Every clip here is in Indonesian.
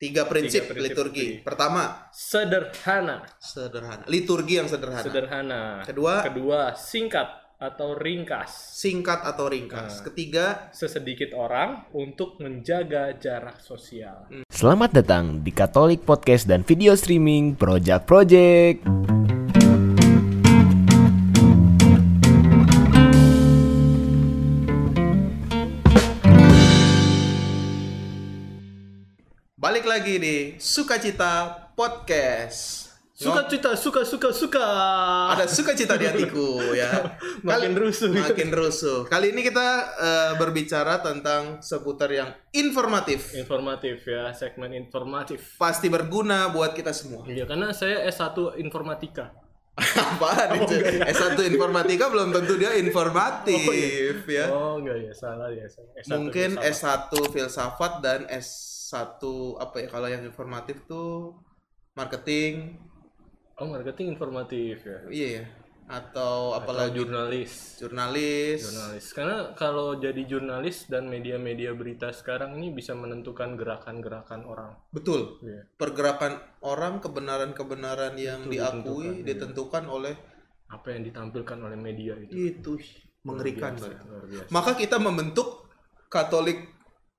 Tiga prinsip, Tiga prinsip liturgi. liturgi. Pertama, Sederhana. sederhana. Liturgi yang sederhana. Sederhana. Kedua, Kedua, singkat atau ringkas. singkat atau ringkas. Nah. Ketiga, Sesedikit orang untuk menjaga jarak sosial. Selamat datang di Katolik Podcast dan video streaming Project Project. Balik lagi di Sukacita Podcast. Suka cita, suka, suka, suka. Ada sukacita di hatiku ya. Makin rusuh. Makin rusuh. Kali ini kita eh, berbicara tentang seputar yang informatif. Informatif ya, segmen informatif. Pasti berguna buat kita semua. Iya, karena saya S1 informatika. Apaan itu? S1 informatika belum tentu dia informatif ya. Oh, enggak ya, salah ya. salah. S1 Mungkin filsafat. S1 filsafat dan S1 apa ya kalau yang informatif tuh marketing. Oh, marketing informatif ya. Iya ya. Atau Atau apalagi jurnalis. jurnalis. Jurnalis. Karena kalau jadi jurnalis dan media-media berita sekarang ini bisa menentukan gerakan-gerakan orang. Betul. Iya. Pergerakan orang kebenaran-kebenaran yang Itu diakui ditentukan, iya. ditentukan oleh Apa yang ditampilkan oleh media itu. itu mengerikan Luar biasa, luar biasa. Maka kita membentuk Katolik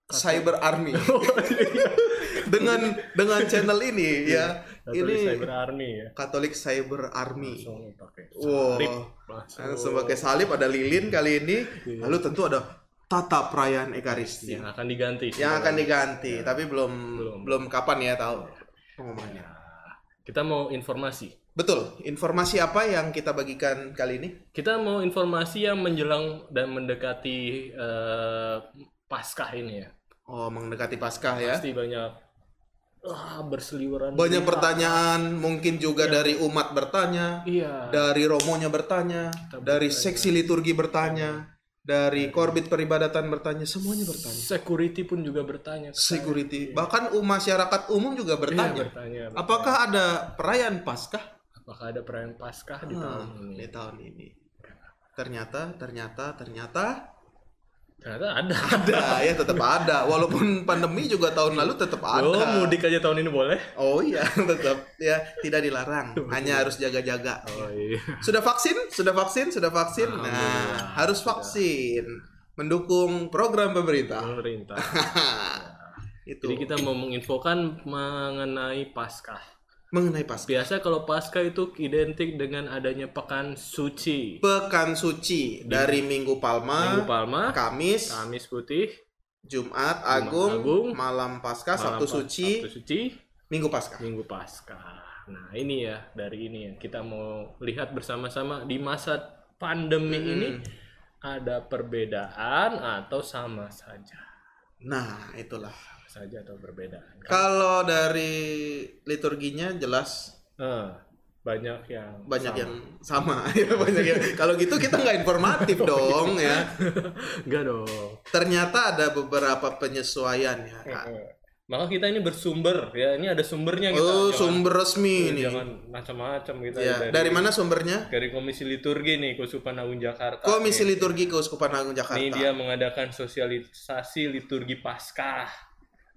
Cyber Army Oh, iya. dengan dengan channel ini ya. Katolik ini Cyber Army ya. Katolik Cyber Army. Langsung pakai Wow. salib. Langsung. Langsung pakai salib ada lilin kali ini. Iya. Lalu tentu ada tata perayaan Ekaristi yang akan diganti. yang akan diganti, tapi belum Belum. belum kapan ya tahu pengumumannya. Kita mau informasi. Betul. Informasi apa yang kita bagikan kali ini? Kita mau informasi yang menjelang dan mendekati eh, Paskah ini ya. Oh, mendekati Paskah ya. Pasti banyak ah, berseliweran. Banyak berita. pertanyaan, mungkin juga dari umat bertanya, Iya. dari romonya bertanya, dari seksi liturgi bertanya, dari korbit peribadatan bertanya, semuanya bertanya. Security pun juga bertanya. Security, bahkan um, masyarakat umum juga Iya, bertanya. bertanya. Apakah ada perayaan Paskah Apakah ada perayaan Paskah di Ah, tahun ini? di tahun ini? Ternyata, ternyata, ternyata Ternyata ada. ada ya tetap ada. Walaupun pandemi juga tahun lalu tetap ada. Oh, mudik aja tahun ini boleh? Oh iya, tetap ya tidak dilarang. Hanya harus jaga-jaga. Oh iya. Sudah vaksin? Sudah vaksin? Sudah vaksin? Nah, Alhamdulillah, harus vaksin. Mendukung program pemerintah. Pemerintah. Itu Jadi kita mau menginfokan mengenai Paskah. Mengenai Paskah. Biasa kalau Paskah itu identik dengan adanya pekan suci. Pekan suci dari Minggu Palma, Minggu Palma, Kamis, Kamis putih, Jumat Agung, Agung, malam Paskah, malam Sabtu Pas- suci, Sabtu suci, Minggu Paskah. Minggu Paskah. Nah, ini ya dari ini yang kita mau lihat bersama-sama di masa pandemi Hmm. ini ada perbedaan atau sama saja. Nah, itulah. Saja atau perbedaan. Kalau dari liturginya jelas Eh, banyak yang banyak sama. yang sama ya banyak yang kalau gitu kita nggak informatif dong ya enggak dong. ternyata ada beberapa penyesuaian ya Kak. Eh, Maka kita ini bersumber ya. Ini ada sumbernya kita. oh Jangan- sumber resmi ini Jangan macam-macam gitu ya dari mana sumbernya dari Komisi Liturgi nih Keuskupan Agung Jakarta. Komisi Nih. Liturgi Keuskupan Agung Jakarta Ini dia mengadakan sosialisasi liturgi Paskah.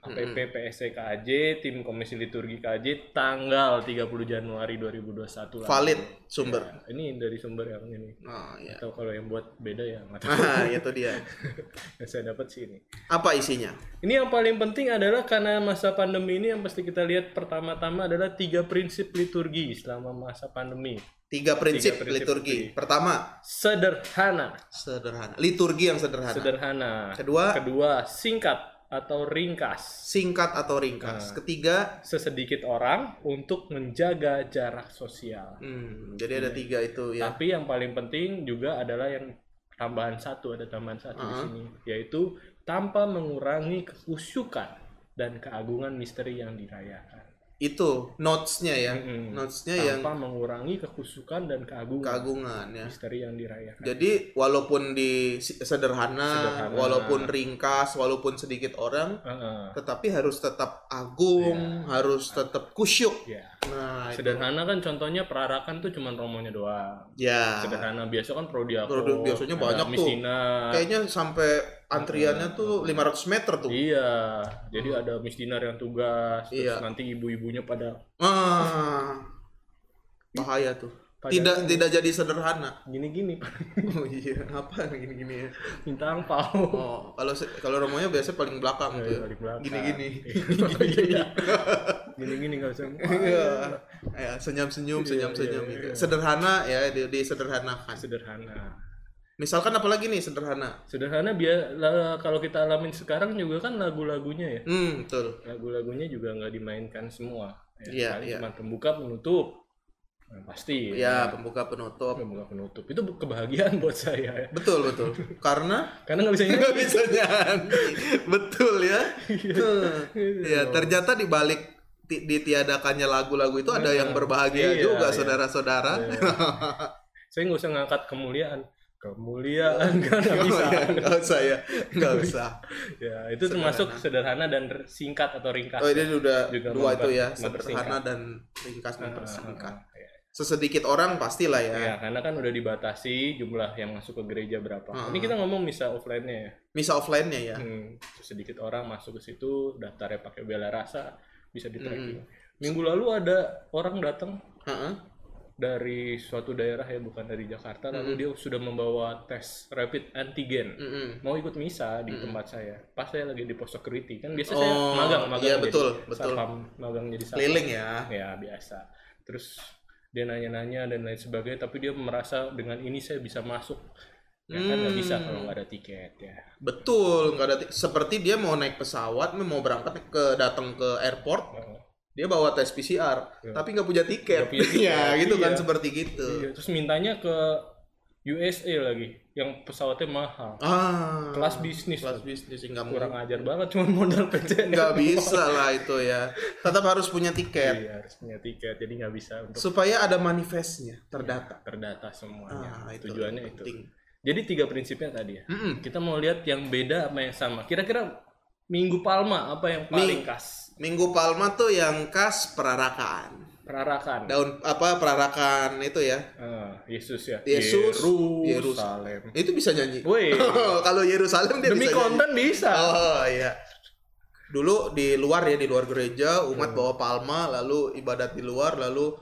APP PSCKJ, tim Komisi Liturgi KJ tanggal 30 Januari 2021 lalu. valid sumber Ya, ini dari sumber yang ini. oh ya Atau kalau yang buat beda ya nggak tahu. nah itu dia yang saya dapat sih ini. apa isinya Ini yang paling penting adalah karena masa pandemi ini yang pasti kita lihat pertama-tama adalah tiga prinsip liturgi selama masa pandemi. tiga prinsip, prinsip liturgi liturgi. pertama Sederhana, sederhana liturgi yang sederhana sederhana. Kedua? kedua singkat atau ringkas. singkat atau ringkas ketiga Sesedikit orang untuk menjaga jarak sosial. hmm, jadi ada tiga itu ya Tapi yang paling penting juga adalah yang tambahan satu ada tambahan satu di Uh-huh. sini yaitu tanpa mengurangi kekhusyukan dan keagungan misteri yang dirayakan. Itu notesnya ya Mm-mm. notesnya yang tanpa mengurangi kekhusyukan dan keagungan keagungan ya misteri yang dirayakan. Jadi walaupun di sederhana, Sederhana. walaupun ringkas, walaupun sedikit orang, Heeh. tetapi harus tetap agung, harus tetap kusyuk. Ya. Nah, itu. Sederhana kan contohnya perarakan tuh cuman romonya doang. Ya. Sederhana biasa kan prodiakon. Biasanya banyak tuh. Kayaknya sampai antriannya tuh 500 meter tuh. Iya, jadi ada misdinar yang tugas, terus Iya. nanti ibu-ibunya pada Ah. Bahaya tuh. Pada- Tidak tidak jadi sederhana. gini-gini Oh iya, apa gini-gini ya? minta angpau. Oh, kalau kalau romonya biasanya paling belakang tuh. Iya, ya. paling belakang. Gini-gini. Iya. Gini-gini nggak usah. Iya. Ya, senyum-senyum, Iya, senyum-senyum iya, gitu. iya. Sederhana ya, di, disederhanakan. Sederhana. Misalkan apalagi nih sederhana? Sederhana biar kalau kita alamin sekarang juga kan lagu-lagunya ya. Hmm, betul. Lagu-lagunya juga nggak dimainkan semua. Ya, Iya, paling iya. cuma pembuka penutup. Nah, pasti. Ya, pembuka penutup. Pembuka penutup itu kebahagiaan buat saya ya. Betul, betul. Karena Karena nggak bisa nyanyi. nggak bisa nyanyi. Betul ya. Iya. ya, ternyata di balik ti- ditiadakannya lagu-lagu itu ada yang berbahagia Iya, juga, iya. saudara-saudara. Saya nggak usah ngangkat kemuliaan. Kemuliaan kan nggak bisa. Nggak usah ya, nggak usah. ya itu termasuk sederhana dan singkat atau ringkas. Oh, ini udah Juga dua itu ya, sederhana dan ringkas mempersingkat. ya. Sesedikit orang pastilah ya. Ya, karena kan udah dibatasi jumlah yang masuk ke gereja berapa. Ah. Ini kita ngomong misa offline-nya ya. Misa offline-nya ya. Hmm, sedikit orang masuk ke situ, daftarnya pakai bela rasa, bisa di tracking. Hmm. Minggu lalu ada orang datang Heeh. Dari suatu daerah ya bukan dari Jakarta, lalu Hmm. dia sudah membawa tes rapid antigen. Mm-mm. Mau ikut misa di tempat saya. Pas saya lagi di pos security kan biasa. Oh, saya magang magang iya, jadi betul, betul. satpam, magang jadi satpam. Keliling ya. Ya biasa. Terus dia nanya-nanya dan lain sebagainya, tapi dia merasa dengan ini saya bisa masuk. Ya kan nggak bisa kalau nggak ada tiket ya. Betul, nggak ada ti- seperti dia mau naik pesawat, mau berangkat ke datang ke airport, Oh. Dia bawa tes PCR, Ya. tapi nggak punya tiket. Punya tiket, ya, gitu kan iya. seperti gitu. Iya, terus mintanya ke USA lagi, yang pesawatnya mahal. Ah, Kelas bisnis. kelas bisnis nggak kurang mau. ajar banget, cuma modal PCN. Nggak bisa lah itu ya. Tetap harus punya tiket Iya, harus punya tiket, jadi nggak bisa untuk supaya ada manifestnya terdata. terdata semuanya. Ah, itu Tujuannya itu. Jadi tiga prinsipnya tadi ya. Mm-mm. Kita mau lihat yang beda apa yang sama. Kira-kira Minggu Palma apa yang paling Ming- khas? Minggu Palma tuh yang khas perarakaan. Perarakan. Daun apa perarakaan itu ya? Ah, Yesus ya. Yesus, Yerusalem. Itu bisa nyanyi. Woi, Kalau Yerusalem dia demi bisa nyanyi. konten bisa. Oh iya. Dulu di luar ya di luar gereja umat bawa palma lalu ibadat di luar lalu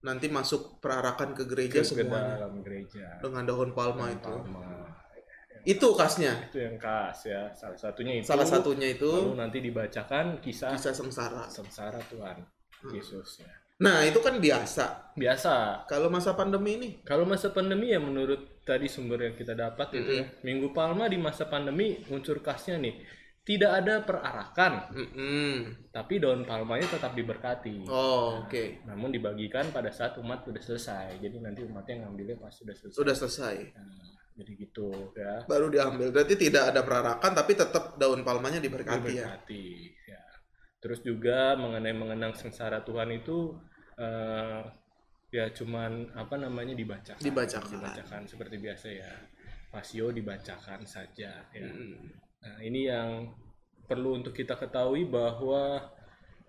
nanti masuk perarakan ke gereja Ke semuanya dalam gereja. dengan daun palma itu. Palma. Itu khasnya. Itu yang khas ya. Salah satunya itu. Salah satunya Lalu itu nanti dibacakan kisah, kisah sengsara. sengsara Tuhan Yesus ya. Nah, itu kan biasa. Biasa. Kalau masa pandemi ini Kalau masa pandemi ya menurut tadi sumber yang kita dapat itu ya. Minggu Palma di masa pandemi unsur khasnya nih tidak ada perarakan, Mm-mm. tapi daun palmanya tetap diberkati. Oh, oke. Namun dibagikan pada saat umat sudah selesai. Jadi nanti umatnya ngambilnya pas sudah selesai. Sudah selesai. Nah, jadi gitu ya. Baru diambil. Berarti tidak ada perarakan tapi tetap daun palmanya diberkati ya. Diberkati. Ya. Terus juga mengenai mengenang sengsara Tuhan itu eh, ya cuman apa namanya dibacakan. Dibacakan. Dibacakan seperti biasa ya. Pasio dibacakan saja ya. Mm. Nah, ini yang perlu untuk kita ketahui bahwa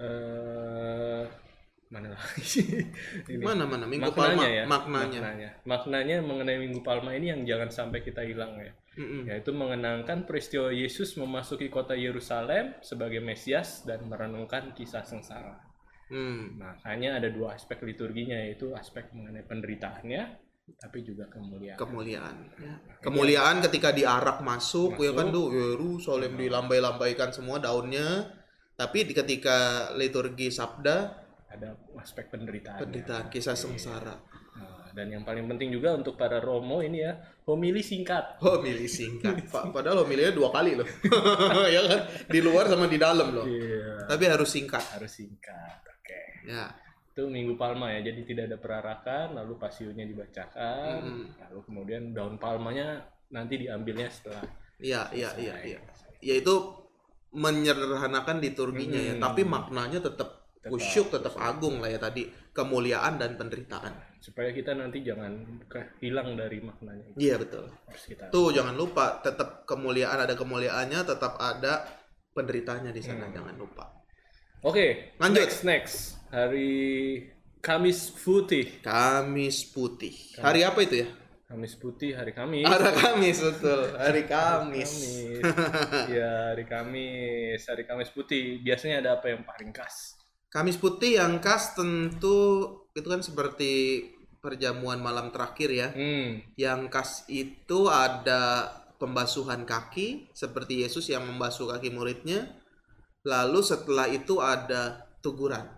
eh mana lagi? Ini. Mana mana Minggu maknanya Palma ya maknanya. maknanya maknanya mengenai Minggu Palma ini yang jangan sampai kita hilang ya Mm-mm. yaitu mengenangkan peristiwa Yesus memasuki kota Yerusalem sebagai Mesias dan merenungkan kisah sengsara Hmm. makanya ada dua aspek liturginya yaitu aspek mengenai penderitaannya tapi juga kemuliaan kemuliaan ya. kemuliaan ketika diarak masuk, ya kan Masuk. tuh Yerusalem dilambai-lambaikan semua daunnya tapi ketika liturgi sabda ada aspek penderitaan penderitaan kisah sengsara. Nah, dan yang paling penting juga untuk para romo ini ya homili singkat. Milih singkat. Pak padahal lo milihnya dua kali loh. Ya kan? Di luar sama di dalam loh. Iya. tapi harus singkat. Harus singkat oke. Ya. Itu Minggu Palma ya, jadi tidak ada perarakan, lalu pasionya dibacakan, Mm. lalu kemudian daun palmanya nanti diambilnya setelah iya iya iya iya. Yaitu menyederhanakan liturginya ya. Hmm. tapi maknanya tetap Tetap kusyuk tetap agung lah ya tadi kemuliaan dan penderitaan supaya kita nanti jangan hilang dari maknanya itu iya betul harus kita Tuh jangan lupa tetap kemuliaan ada kemuliaannya, tetap ada penderitanya di sana Hmm. jangan lupa. Oke, Lanjut. next next hari Kamis Putih. Kamis putih. Hari apa itu ya? Kamis putih hari Kamis. Hari Kamis betul, hari Kamis. Kamis. ya, hari Kamis, hari Kamis putih. Biasanya ada apa yang paling khas? Kamis putih yang khas tentu itu kan seperti perjamuan malam terakhir ya. Hmm. Yang khas itu ada pembasuhan kaki seperti Yesus yang membasuh kaki muridnya. Lalu setelah itu ada tuguran.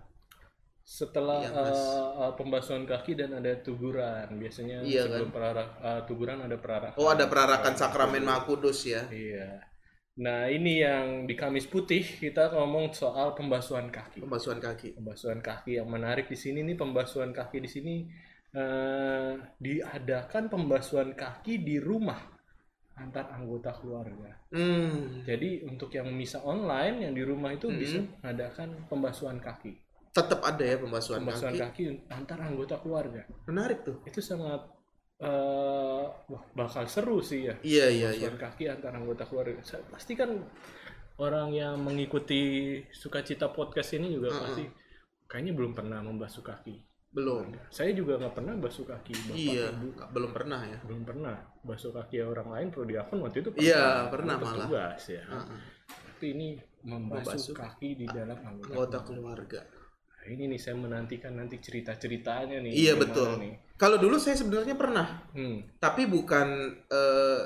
Setelah khas. uh, uh, pembasuhan kaki dan ada tuguran. Biasanya Iya, sebelum prara- uh, tuguran ada perarakan. Oh, ada perarakan sakramen Maha Kudus ya. Iya. Nah, ini yang di Kamis putih kita ngomong soal pembasuhan kaki. Pembasuhan kaki. pembasuhan kaki yang menarik di sini nih pembasuhan kaki di sini eh, diadakan pembasuhan kaki di rumah antar anggota keluarga. Hmm, Jadi untuk yang misa online yang di rumah itu Mhm. bisa mengadakan pembasuhan kaki. tetap ada ya pembasuhan, Pembasuhan kaki. kaki. antar anggota keluarga. Menarik tuh. Itu sangat eh, wah, bakal seru sih ya. Iya, iya, iya. Kaki antar anggota keluarga. Pasti kan orang yang mengikuti sukacita podcast ini juga Uh-uh. pasti kayaknya belum pernah membasuh kaki. Belum. Saya juga nggak pernah basuh kaki bapak Iya, ibu. belum pernah ya. Belum pernah basuh kaki orang lain perlu diakun waktu itu Iya, pernah malah. petugas ya. Heeh. Tapi ini membasuh, Membasuh kaki di dalam anggota. Anggota keluarga. keluarga. Nah, ini nih saya menantikan nanti cerita-ceritanya nih. Iya, betul. Nih. Kalau dulu saya sebenarnya pernah, Hmm. tapi bukan eh,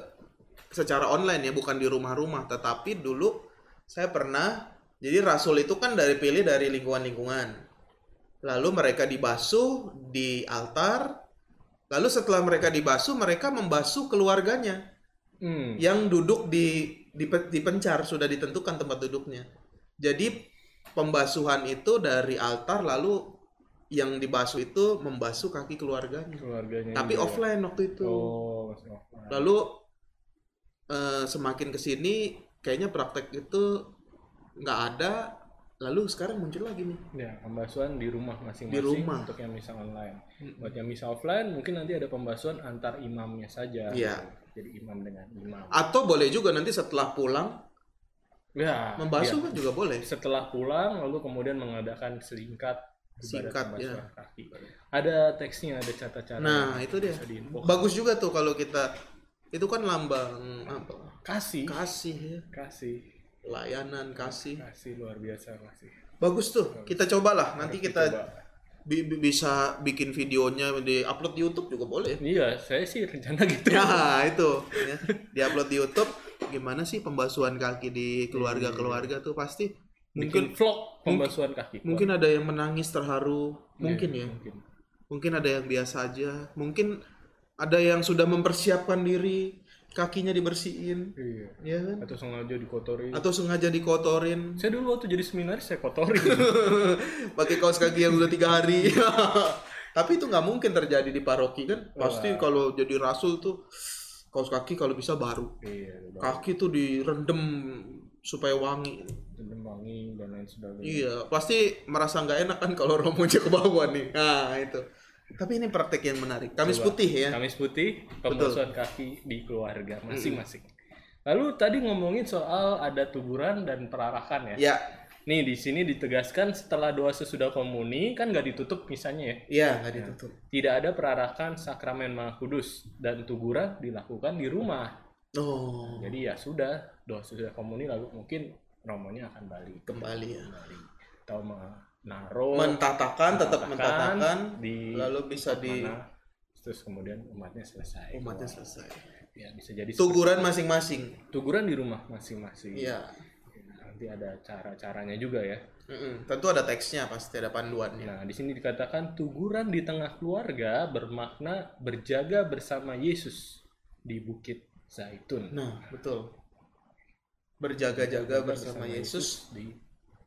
secara online ya, bukan di rumah-rumah, tetapi dulu saya pernah. Jadi rasul itu kan dari pilih dari lingkungan-lingkungan. Lalu mereka dibasuh di altar. Lalu setelah mereka dibasuh, mereka membasuh keluarganya Hmm. yang duduk di di, di pencar sudah ditentukan tempat duduknya. Jadi pembasuhan itu dari altar lalu yang dibasuh itu membasuh kaki keluarganya. Keluarganya. Tapi juga ya. offline waktu itu. Oh, masih offline. Lalu eh, semakin ke sini kayaknya praktek itu nggak ada. Lalu sekarang muncul lagi nih. Ya, pembasuhan di rumah masing-masing Di rumah. untuk yang misa online. Buat yang misa offline mungkin nanti ada pembasuhan antar imamnya saja. Iya. Jadi imam dengan imam. Atau boleh juga nanti setelah pulang Ya, membasuh iya. kan juga boleh. Setelah pulang lalu kemudian mengadakan Singkat, pembasuhan ya. kaki. Ada teksnya, ada catatan. Nah, itu dia. Bagus juga tuh kalau kita itu kan lambang apa? Kasih, Kasih ya. kasih, Layanan kasih. kasih luar biasa kasih. Bagus tuh. Kita cobalah. Nanti Harus kita dicoba. bi- bi- bisa bikin videonya di upload di YouTube juga boleh. Iya, saya sih rencana gitu. Nah, itu ya. Di upload di YouTube gimana sih pembasuhan kaki di keluarga-keluarga tuh pasti Mungkin mungkin vlog pembasuhan kaki. mungkin ada yang menangis terharu, mungkin Iya, ya. Mungkin. Mungkin ada yang biasa aja, mungkin ada yang sudah mempersiapkan diri, kakinya dibersihin, Iya. ya kan? Atau sengaja dikotori. Atau sengaja dikotorin, Saya dulu waktu jadi seminaris saya kotori. pakai kaos kaki yang udah tiga hari. Tapi itu nggak mungkin terjadi di paroki kan? Pasti kalau jadi rasul tuh kaos kaki kalau bisa baru. iya, Kaki tuh direndam supaya wangi. dan wangi dan lain sebagainya. Iya, pasti merasa nggak enak kan kalau romonya ke bawah nih. Nah itu. Tapi ini praktek yang menarik. Kamis Coba. putih ya. Kamis putih, pembasuhan kaki di keluarga masing-masing. Lalu tadi ngomongin soal ada tuguran dan perarakan ya. Ya, Nih di sini ditegaskan setelah doa sesudah komuni kan nggak ditutup misalnya ya. iya nggak ditutup. Tidak ada perarakan sakramen Maha Kudus dan tuguran dilakukan di rumah. Oh, Jadi ya sudah doa sesudah komuni lalu mungkin romonya akan balik kembali ya. kembali atau menaruh Mentatakan, tetap mentatakan di lalu bisa di mana terus kemudian umatnya selesai. umatnya selesai. Ya bisa jadi Tuguran masing-masing. tuguran di rumah masing-masing. Iya. Nanti ada cara-caranya juga ya. Mm-mm. Tentu ada teksnya pasti ada panduannya. Nah, di sini dikatakan tuguran di tengah keluarga bermakna berjaga bersama Yesus di Bukit Zaitun. Nah, betul. Berjaga-jaga bersama Yesus di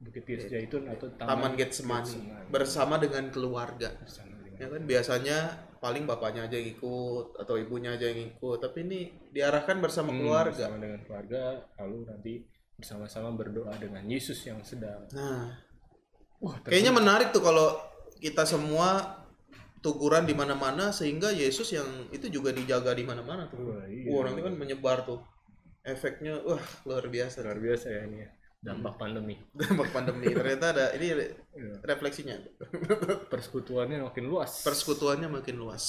Bukit Zaitun atau Taman Getsemani bersama dengan keluarga. bersama dengan Ya kan biasanya paling bapaknya aja yang ikut atau ibunya aja yang ikut, tapi ini diarahkan bersama Hmm, keluarga. bersama dengan keluarga lalu nanti bersama-sama berdoa dengan Yesus yang sedang Nah, wah kayaknya menarik tuh kalau kita semua tuguran di mana-mana sehingga Yesus yang itu juga dijaga di mana-mana tuh. Wah, iya. Wah, nanti kan menyebar tuh. Efeknya wah luar biasa. luar biasa ya ini ya dampak pandemi Dampak pandemi. Ternyata ada ini Iya. refleksinya. persekutuannya makin luas Persekutuannya makin luas.